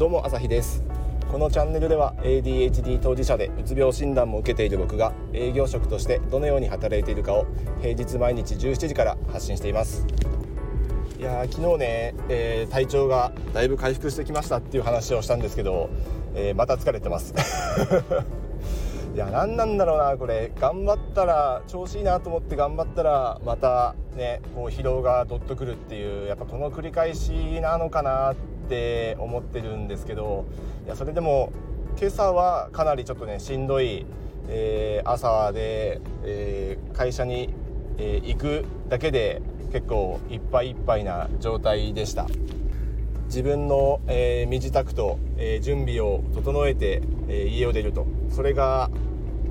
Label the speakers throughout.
Speaker 1: どうも朝日です。このチャンネルでは ADHD 当事者でうつ病診断も受けている僕が営業職としてどのように働いているかを平日毎日17時から発信しています。いや昨日ね、えー、体調がだいぶ回復してきましたっていう話をしたんですけど、えー、また疲れてます。いや何なんだろうなこれ。頑張ったら調子いいなと思って頑張ったらまたねこう疲労がどっとくるっていうやっぱこの繰り返しなのかなっって思ってるんですけどいやそれでも今朝はかなりちょっとねしんどい、えー、朝で、えー、会社に、えー、行くだけで結構いっぱいいっぱいな状態でした。自分の、え、身支度と、え、準備を整えて、え、家を出るとそれが、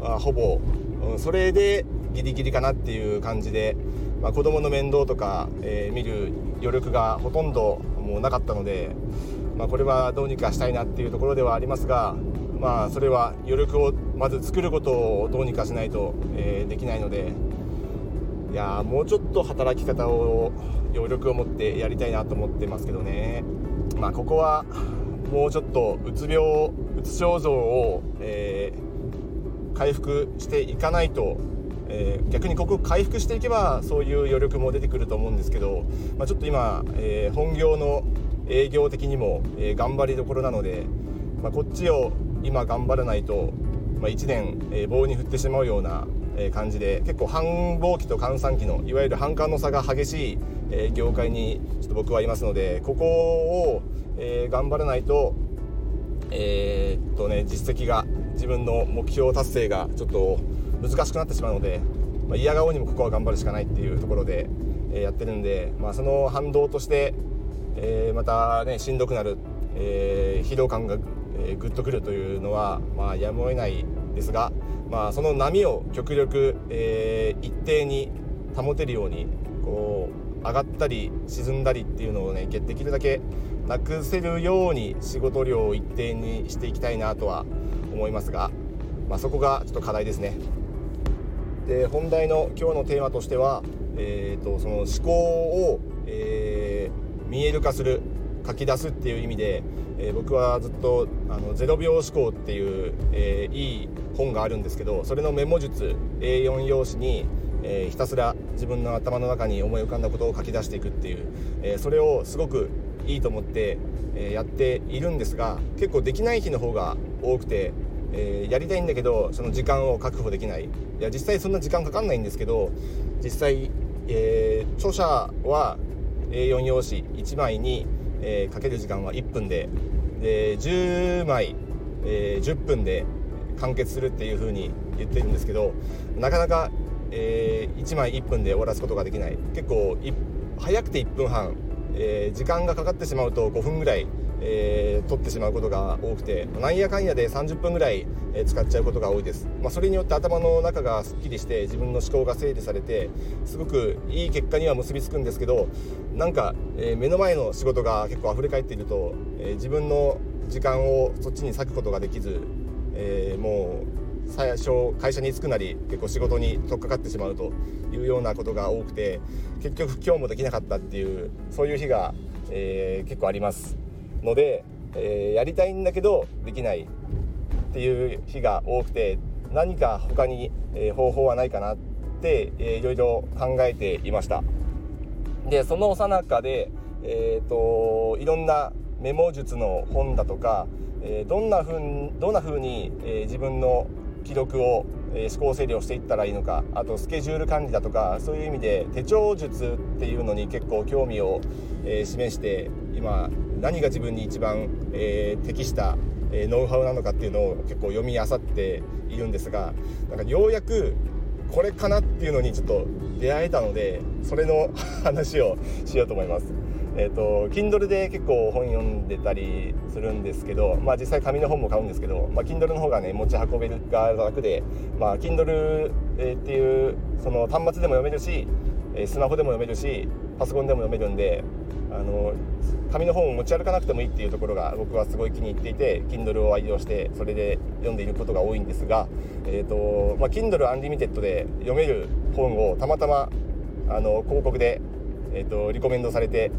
Speaker 1: まあ、ほぼ、うん、それでギリギリかなっていう感じで、まあ、子供の面倒とか、え見る余力がほとんどもうなかったので、まあ、これはどうにかしたいなっていうところではありますが、まあ、それは余力をまず作ることをどうにかしないと、えできないのでいやもうちょっと働き方を余力を持ってやりたいなと思ってますけどね。まあ、ここはもうちょっとうつ病うつ症状を、えー、回復していかないと、えー、逆にここ回復していけばそういう余力も出てくると思うんですけど、まあ、ちょっと今、えー、本業の営業的にも、え頑張りどころなので、まあ、こっちを今頑張らないと、まあ、1年、え棒に振ってしまうような感じで結構繁忙期と閑散期のいわゆる反感の差が激しい、え業界にちょっと僕はいますのでここを、え頑張らないとえー、っとね実績が自分の目標達成がちょっと難しくなってしまうので、まあ、嫌顔にもここは頑張るしかないっていうところで、えやってるんで、まあ、その反動として、えまたねしんどくなる、え疲労感が、え、ぐっとくるというのは、まあ、やむを得ないですが、まあ、その波を極力、え、一定に保てるようにこう上がったり沈んだりっていうのをねできるだけなくせるように仕事量を一定にしていきたいなとは思いますが、まあ、そこがちょっと課題ですね。で本題の今日のテーマとしては、えーと、その思考を、えー、見える化する書き出すっていう意味で、えー、僕はずっとあの0秒思考っていう、えー、いい本があるんですけどそれのメモ術 A4 用紙に、えー、ひたすら自分の頭の中に思い浮かんだことを書き出していくっていう、えそれをすごくいいと思って、えやっているんですが結構できない日の方が多くて、えやりたいんだけどその時間を確保できない。いや実際そんな時間かかんないんですけど実際、え著者は A4 用紙1枚にえー、かける時間は1分でで10枚、えー、10分で完結するっていう風に言ってるんですけどなかなか、えー、1枚1分で終わらすことができない。結構早くて1分半、えー、時間がかかってしまうと5分ぐらいえー、取ってしまうことが多くてなんやかんやで30分ぐらい、えー、使っちゃうことが多いです、まあ、それによって頭の中がすっきりして自分の思考が整理されてすごくいい結果には結びつくんですけどなんか、えー、目の前の仕事が結構溢れ返っていると、え自分の時間をそっちに割くことができず、えもう最初会社に着くなり結構仕事に取っかかってしまうというようなことが多くて結局今日もできなかったっていうそういう日が、え結構あります。ので、えー、やりたいんだけどできないっていう日が多くて何か他に、えー、方法はないかなって、えー、いろいろ考えていました。でそのさなかで、えーと、いろんなメモ術の本だとか、えー、どんなふうどんな風に、えー、自分の記録を、え、思考整理をしていったらいいのかあとスケジュール管理だとかそういう意味で手帳術っていうのに結構興味を、え、示して今何が自分に一番、え、適した、え、ノウハウなのかっていうのを結構読み漁っているんですがなんかようやくこれかなっていうのにちょっと出会えたのでそれの話をしようと思います。えーと、Kindle で結構本読んでたりするんですけど、まあ、実際紙の本も買うんですけど、まあ、Kindle の方がね持ち運べるが楽で、まあ、Kindle っていうその端末でも読めるしスマホでも読めるしパソコンでも読めるんであの紙の本を持ち歩かなくてもいいっていうところが僕はすごい気に入っていて Kindle を愛用してそれで読んでいることが多いんですが、えーとまあ、Kindle Unlimited で読める本をたまたまあの広告で、えーと、リコメンドされて、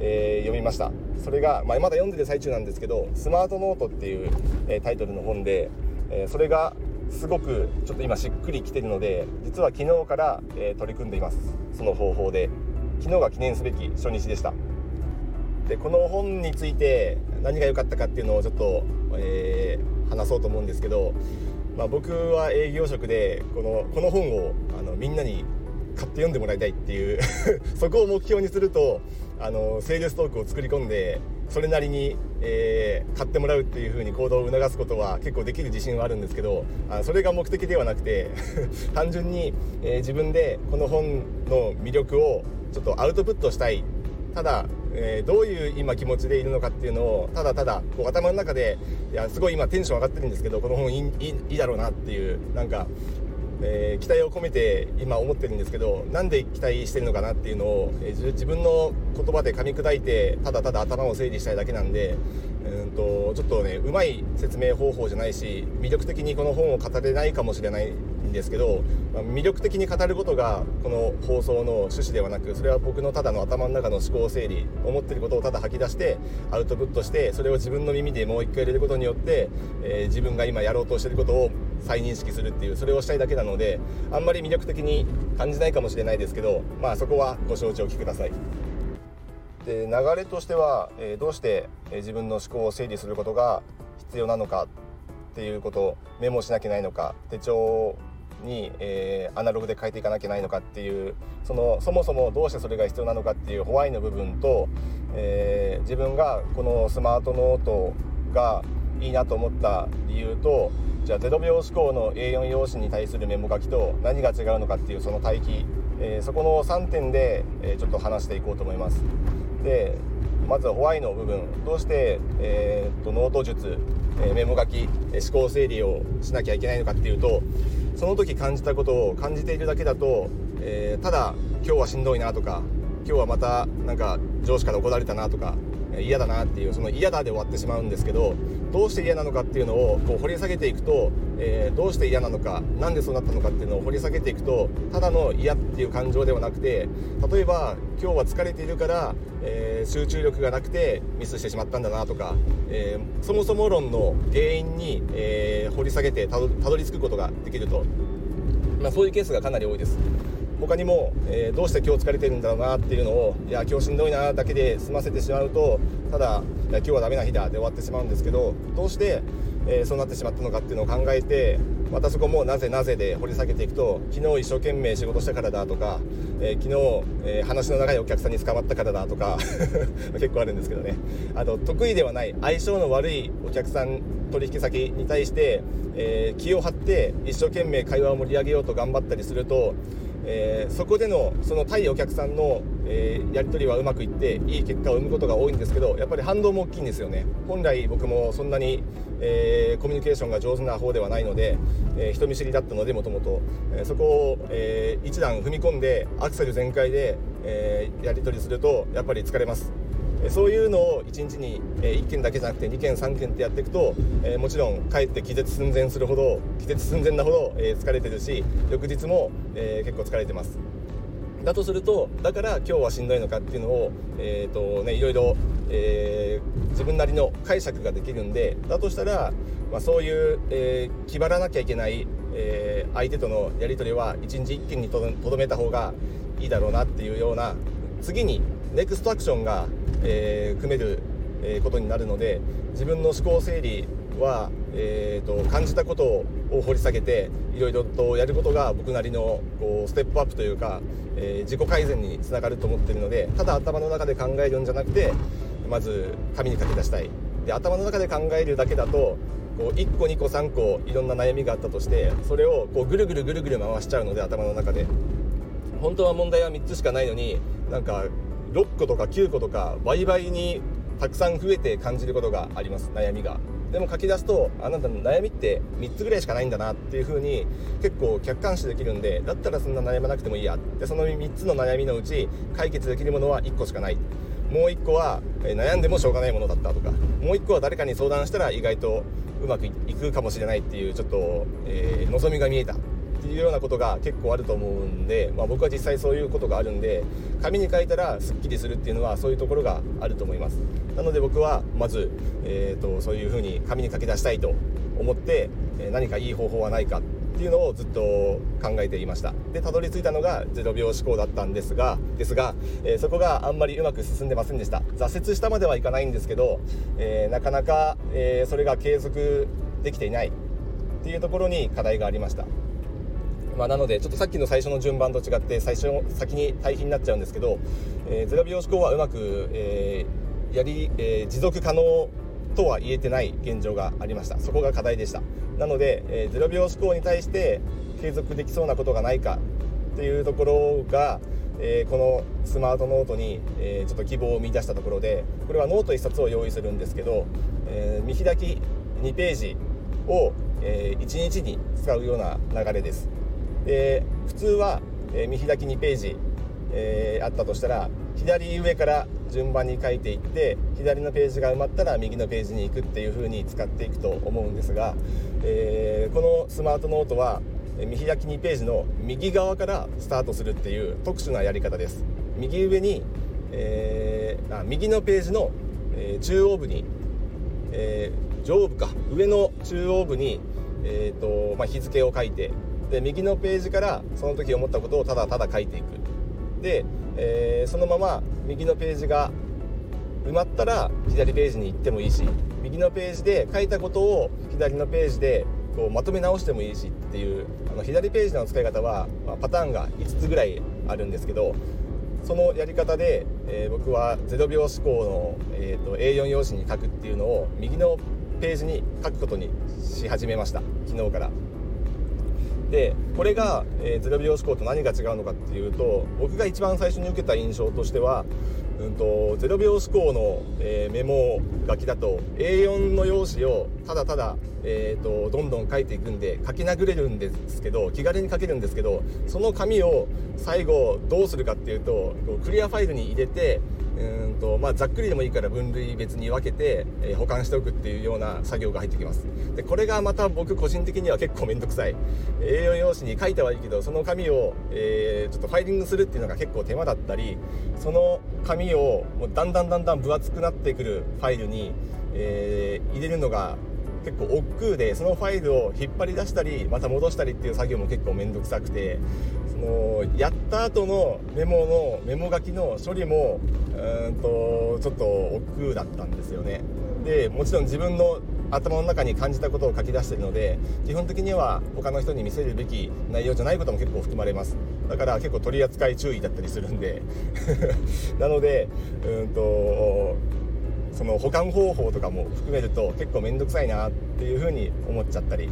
Speaker 1: えー、読みました。それが、まあ、まだ読んでる最中なんですけど「スマートノート」っていう、えー、タイトルの本で、えー、それがすごくちょっと今しっくりきてるので実は昨日から、え取り組んでいます。その方法で。昨日が記念すべき初日でした。でこの本について何が良かったかっていうのをちょっと、えー、話そうと思うんですけど、まあ、僕は営業職でこのこの本をあのみんなに買って読んでもらいたいっていう そこを目標にするとあのセールストークを作り込んでそれなりに、えー、買ってもらうっていう風に行動を促すことは結構できる自信はあるんですけどあそれが目的ではなくて 単純に、えー、自分でこの本の魅力をちょっとアウトプットしたい。ただ、えー、どういう今気持ちでいるのかっていうのをただただこう頭の中でいやすごい今テンション上がってるんですけどこの本いいいいだろうなっていうなんかえー、期待を込めて今思ってるんですけどなんで期待してるのかなっていうのを、えー、自分の言葉で噛み砕いてただただ頭を整理したいだけなんでうんとちょっとねうまい説明方法じゃないし魅力的にこの本を語れないかもしれないんですけど、まあ、魅力的に語ることがこの放送の趣旨ではなくそれは僕のただの頭の中の思考整理思ってることをただ吐き出してアウトプットしてそれを自分の耳でもう一回入れることによって、えー、自分が今やろうとしてることを再認識するっていうそれをしたいだけなのであんまり魅力的に感じないかもしれないですけどまあそこはご承知おきください。で流れとしては、えー、どうして、え、自分の思考を整理することが必要なのかっていうことメモしなきゃいけないのか手帳に、えー、アナログで書いていかなきゃいけないのかっていうそのそもそもどうしてそれが必要なのかっていうホワイの部分と、えー、自分がこのスマートノートがいいなと思った理由とじゃあ0秒思考の A4 用紙に対するメモ書きと何が違うのかっていうその対比、えー、そこの3点で、えー、ちょっと話していこうと思います。でまずは why の部分どうして、えー、とノート術、えメモ書き思考整理をしなきゃいけないのかっていうとその時感じたことを感じているだけだと、え、ただ今日はしんどいなとか今日はまたなんか上司から怒られたなとか嫌だなっていうその嫌だで終わってしまうんですけどどうして嫌なのかっていうのをこう掘り下げていくと、えー、どうして嫌なのか何でそうなったのかっていうのを掘り下げていくとただの嫌っていう感情ではなくて例えば今日は疲れているから、えー、集中力がなくてミスしてしまったんだなとか、えー、そもそも論の原因に、え掘り下げてたどり着くことができると、まあ、そういうケースがかなり多いです。他にも、えー、どうして今日疲れてるんだろうなっていうのをいや今日しんどいなだけで済ませてしまうとただいや今日はダメな日だで終わってしまうんですけどどうして、えー、そうなってしまったのかっていうのを考えてまたそこもなぜなぜで掘り下げていくと昨日一生懸命仕事したからだとか、えー、昨日、え話の長いお客さんに捕まったからだとか 結構あるんですけどね。あと得意ではない相性の悪いお客さん取引先に対して、え気を張って一生懸命会話を盛り上げようと頑張ったりするとえー、そこでのその対お客さんの、えー、やり取りはうまくいっていい結果を生むことが多いんですけどやっぱり反動も大きいんですよね。本来僕もそんなに、えー、コミュニケーションが上手な方ではないので、え人見知りだったのでもともとそこを、えー一段踏み込んでアクセル全開で、えやり取りするとやっぱり疲れます。そういうのを1日に1件だけじゃなくて2件3件ってやっていくともちろんかえって気絶寸前するほど気絶寸前なほど疲れてるし翌日も結構疲れてます。だとするとだから今日はしんどいのかっていうのを、えーとね、いろいろ、えー、自分なりの解釈ができるんでだとしたら、まあ、そういう、えー、気張らなきゃいけない、えー、相手とのやり取りは1日1件にとどめた方がいいだろうなっていうような次にネクストアクションがえー、組める、えことになるので自分の思考整理は、えーと、感じたことを掘り下げていろいろとやることが僕なりのこうステップアップというか、えー、自己改善につながると思ってるのでただ頭の中で考えるんじゃなくてまず紙に書き出したい。で頭の中で考えるだけだとこう1個2個3個いろんな悩みがあったとしてそれをこうぐるぐるぐるぐる回しちゃうので頭の中で。本当は問題は3つしかないのになんか6個とか9個とか倍々にたくさん増えて感じることがあります悩みが。でも書き出すとあなたの悩みって3つぐらいしかないんだなっていう風に結構客観視できるんでだったらそんな悩まなくてもいいや。でその3つの悩みのうち解決できるものは1個しかない。もう1個は悩んでもしょうがないものだったとか。もう1個は誰かに相談したら意外とうまくいくかもしれないっていうちょっと、えー、望みが見えた。っていうようなことが結構あると思うんで、まあ、僕は実際そういうことがあるんで紙に書いたらすっきりするっていうのはそういうところがあると思います。なので僕はまず、えーと、そういうふうに紙に書き出したいと思って、え何かいい方法はないかっていうのをずっと考えていました。でたどり着いたのが0秒思考だったんですがですが、えー、そこがあんまりうまく進んでませんでした。挫折したまではいかないんですけど、えー、なかなか、えー、それが継続できていないっていうところに課題がありました。まあ、なのでちょっとさっきの最初の順番と違って最初先に対比になっちゃうんですけど、えー、0秒思考はうまく、えー、やり、えー、持続可能とは言えてない現状がありました。そこが課題でした。なので、えー、0秒思考に対して継続できそうなことがないかっていうところが、えー、このスマートノートに、えー、ちょっと希望を見出したところでこれはノート1冊を用意するんですけど、えー、見開き2ページを、え、1日に使うような流れです。で普通は、え、見開き2ページ、えー、あったとしたら左上から順番に書いていって左のページが埋まったら右のページに行くっていう風に使っていくと思うんですが、えー、このスマートノートは見開き2ページの右側からスタートするっていう特殊なやり方です。右上に、えー、あ右のページの、え、中央部に、え、上部か上の中央部に、えーとまあ、日付を書いてで右のページからその時思ったことをただただ書いていくで、えー、そのまま右のページが埋まったら左ページに行ってもいいし右のページで書いたことを左のページでこうまとめ直してもいいしっていうあの左ページの使い方は、まあ、パターンが5つぐらいあるんですけどそのやり方で、えー、僕は0秒思考の、えーと、A4 用紙に書くっていうのを右のページに書くことにし始めました昨日から。でこれが、えー、0秒思考と何が違うのかっていうと僕が一番最初に受けた印象としては、うんと、0秒思考の、えー、メモ書きだと A4 の用紙をただただ、えーと、どんどん書いていくんで書き殴れるんですけど気軽に書けるんですけどその紙を最後どうするかっていうとクリアファイルに入れてうんとまあ、ざっくりでもいいから分類別に分けて、えー、保管しておくっていうような作業が入ってきます。でこれがまた僕個人的には結構めんどくさい。A4 用紙に書いてはいいけどその紙を、えー、ちょっとファイリングするっていうのが結構手間だったりその紙をもうだんだんだんだん分厚くなってくるファイルに、えー、入れるのが結構億劫でそのファイルを引っ張り出したりまた戻したりっていう作業も結構面倒くさくてのやった後のメモのメモ書きの処理もうんとちょっと億劫だったんですよね。でもちろん自分の頭の中に感じたことを書き出してるので基本的には他の人に見せるべき内容じゃないことも結構含まれます。だから結構取り扱い注意だったりするんで。なのでうんとその保管方法とかも含めると結構面倒くさいなっていうふうに思っちゃったり。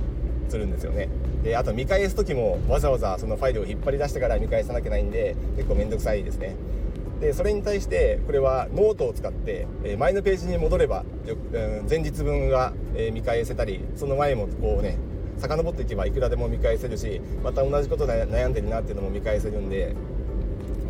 Speaker 1: するんですよね。であと見返す時もわざわざそのファイルを引っ張り出してから見返さなきゃないんで結構面倒くさいですね。でそれに対してこれはノートを使って前のページに戻れば前日分が見返せたりその前もこうね遡っていけばいくらでも見返せるしまた同じことで悩んでるなっていうのも見返せるんで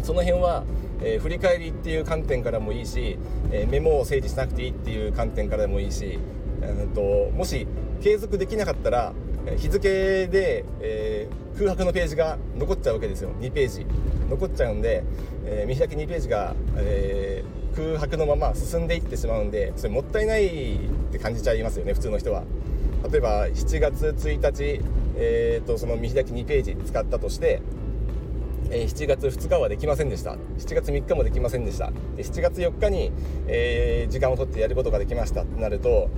Speaker 1: その辺は、えー、振り返りっていう観点からもいいし、えー、メモを整理しなくていいっていう観点からでもいいし、えー、ともし継続できなかったら日付で、えー、空白のページが残っちゃうわけですよ。2ページ。残っちゃうんで、えー、見開き2ページが、えー、空白のまま進んでいってしまうんでそれもったいないって感じちゃいますよね普通の人は。例えば7月1日、えーと、その見開き2ページ使ったとしてえ7月2日はできませんでした。7月3日もできませんでした。で7月4日に、えー、時間を取ってやることができましたってなると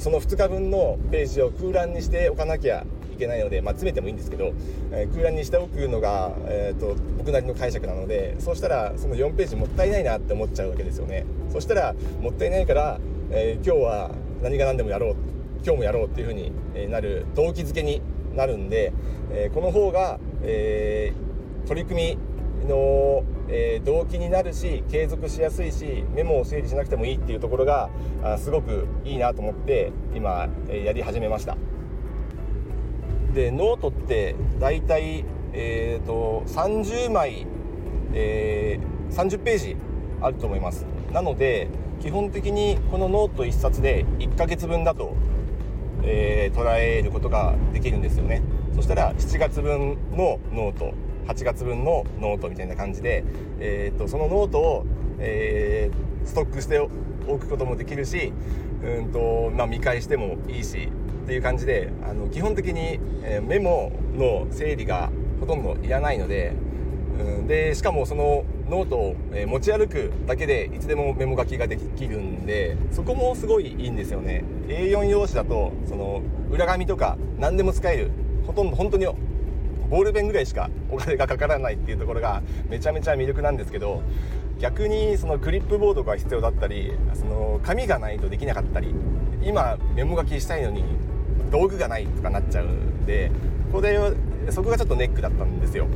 Speaker 1: その2日分のページを空欄にしておかなきゃいけないので、まあ、詰めてもいいんですけど、えー、空欄にしておくのが、えーと、僕なりの解釈なのでそうしたらその4ページもったいないなって思っちゃうわけですよね。そしたらもったいないから、えー、今日は何が何でもやろう今日もやろうっていう風になる動機づけになるんで、えー、この方が、え取り組みのえー、動機になるし継続しやすいしメモを整理しなくてもいいっていうところがあすごくいいなと思って今、え、やり始めました。でノートって大体、えーと、30枚、えー、30ページあると思います。なので基本的にこのノート1冊で1ヶ月分だと、えー、捉えることができるんですよね。そしたら7月分のノート。8月分のノートみたいな感じで、えーと、そのノートを、えー、ストックしておくこともできるしうんと、まあ、見返してもいいしっていう感じであの基本的に、え、メモの整理がほとんどいらないのでうんでしかもそのノートを、え持ち歩くだけでいつでもメモ書きができるんでそこもすごいいいんですよね。A4 用紙だとその裏紙とか何でも使える。ほとんど本当にボールペンぐらいしかお金がかからないっていうところがめちゃめちゃ魅力なんですけど逆にそのクリップボードが必要だったりその紙がないとできなかったり今メモ書きしたいのに道具がないとかなっちゃうんでここでそこがちょっとネックだったんですよ。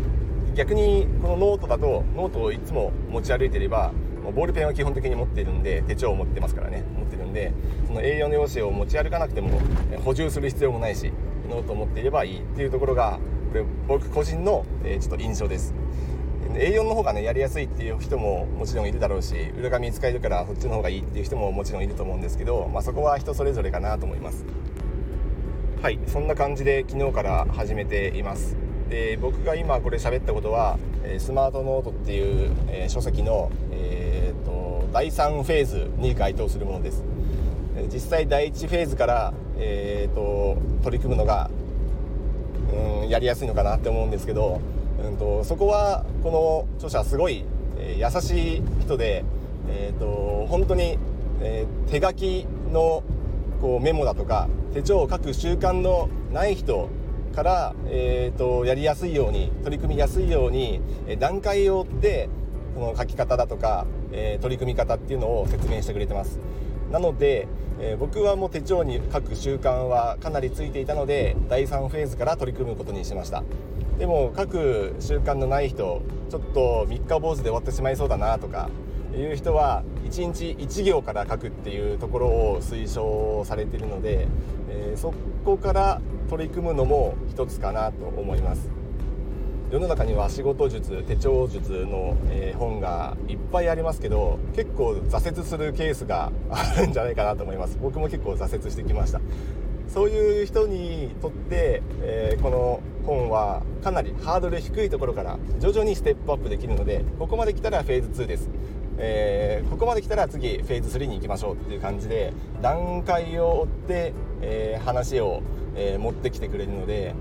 Speaker 1: 逆にこのノートだとノートをいつも持ち歩いてればボールペンは基本的に持ってるんで手帳を持ってますからね。持ってるんでその A4 の用紙を持ち歩かなくても補充する必要もないしノートを持っていればいいっていうところがこれ僕個人の、えちょっと印象です。A4 の方がねやりやすいっていう人ももちろんいるだろうし裏紙使えるからそっちの方がいいっていう人ももちろんいると思うんですけど、まあ、そこは人それぞれかなと思います。はいそんな感じで昨日から始めています。で僕が今これ喋ったことはスマートノートっていう、え書籍の、えーと、第3フェーズに該当するものです。実際第1フェーズから、えーと、取り組むのが、うん、やりやすいのかなって思うんですけど、うんと、そこはこの著者すごい、えー、優しい人で、えー、と本当に、えー、手書きのこうメモだとか手帳を書く習慣のない人から、えーと、やりやすいように取り組みやすいように段階を追ってこの書き方だとか、えー、取り組み方っていうのを説明してくれてます。なので、えー、僕はもう手帳に書く習慣はかなりついていたので第3フェーズから取り組むことにしました。でも書く習慣のない人ちょっと三日坊主で終わってしまいそうだなとかいう人は1日1行から書くっていうところを推奨されているので、えー、そこから取り組むのも一つかなと思います。世の中には仕事術手帳術の、え、本がいっぱいありますけど結構挫折するケースがあるんじゃないかなと思います。僕も結構挫折してきました。そういう人にとって、えー、この本はかなりハードル低いところから徐々にステップアップできるのでここまで来たらフェーズ2です。えー、ここまで来たら次フェーズ3に行きましょうっていう感じで段階を追って、えー、話を、えー、持ってきてくれるので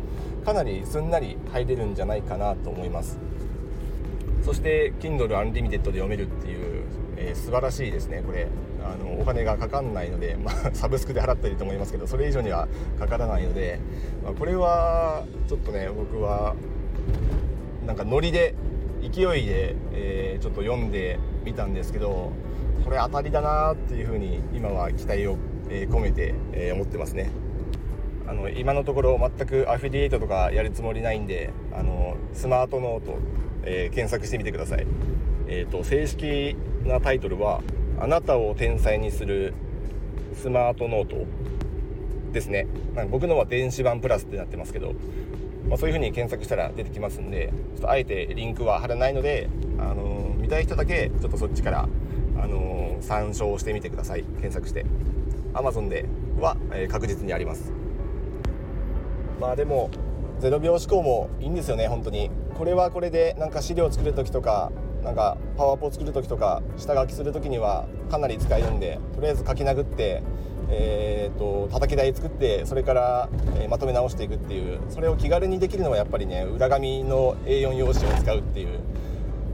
Speaker 1: かなりすんなり入れるんじゃないかなと思います。そして Kindle Unlimited で読めるっていう、えー、素晴らしいですねこれ。あのお金がかかんないので、まあ、サブスクで払ったりと思いますけどそれ以上にはかからないので、まあ、これはちょっとね僕はなんかノリで勢いで、えー、ちょっと読んでみたんですけどこれ当たりだなっていうふうに今は期待を、え、込めて、え、思ってますね。あの今のところ全くアフィリエイトとかやるつもりないんであのスマートノート、え検索してみてください。えーと、正式なタイトルは「あなたを天才にするスマートノート」ですね。なんか僕のは電子版プラスってなってますけどまあ、そういう風に検索したら出てきますんでちょっとあえてリンクは貼らないので、あのー、たい人だけちょっとそっちから、あのー、参照してみてください。検索して。Amazon では、えー、確実にあります。まあでも0秒思考もいいんですよね本当に。これはこれでなんか資料作る時とかなんかパワーポを作る時とか下書きする時にはかなり使えるんでとりあえず書き殴ってえーと、叩き台作ってそれから、えー、まとめ直していくっていうそれを気軽にできるのはやっぱりね裏紙の A4 用紙を使うっていう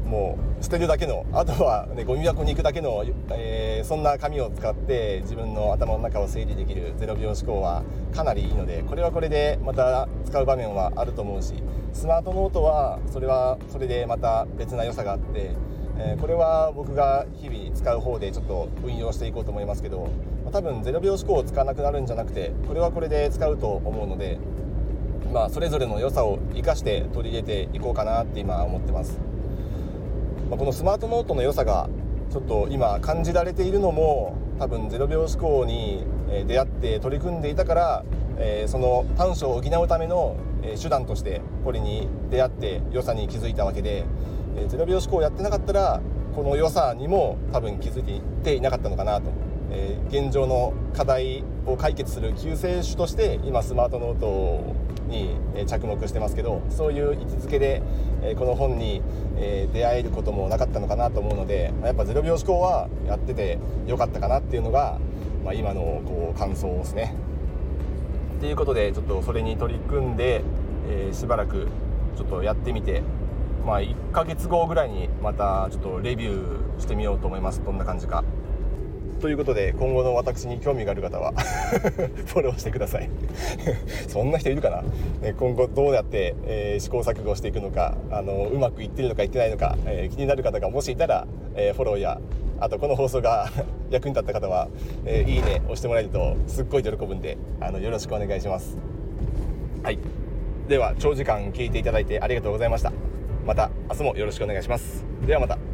Speaker 1: もう捨てるだけのあとは、ね、ゴミ箱に行くだけの、えー、そんな紙を使って自分の頭の中を整理できる0秒思考はかなりいいのでこれはこれでまた使う場面はあると思うしスマートノートはそれはそれでまた別な良さがあって、えー、これは僕が日々使う方でちょっと運用していこうと思いますけど多分0秒思考を使わなくなるんじゃなくてこれはこれで使うと思うので、まあ、それぞれの良さを生かして取り入れていこうかなって今思ってます、まあ、このスマートノートの良さがちょっと今感じられているのも多分0秒思考に出会って取り組んでいたから、えー、その短所を補うための手段としてこれに出会って良さに気づいたわけでえ0秒思考をやってなかったらこの良さにも多分気づいていていなかったのかなと。えー、現状の課題を解決する救世主として今スマートノートをに着目してますけどそういう位置づけでこの本に出会えることもなかったのかなと思うのでやっぱ0秒思考はやっててよかったかなっていうのが、まあ、今のこう感想ですね。ということでちょっとそれに取り組んで、えー、しばらくちょっとやってみてまあ1ヶ月後ぐらいにまたちょっとレビューしてみようと思いますどんな感じか。ということで今後の私に興味がある方は フォローしてください。そんな人いるかな？今後どうやって、えー、試行錯誤していくのかあのうまくいってるのかいってないのか、えー、気になる方がもしいたら、えー、フォローやあとこの放送が 役に立った方は、えいいね押してもらえるとすっごい喜ぶんであのよろしくお願いします。はい。では長時間聞いていただいてありがとうございました。また明日もよろしくお願いします。ではまた。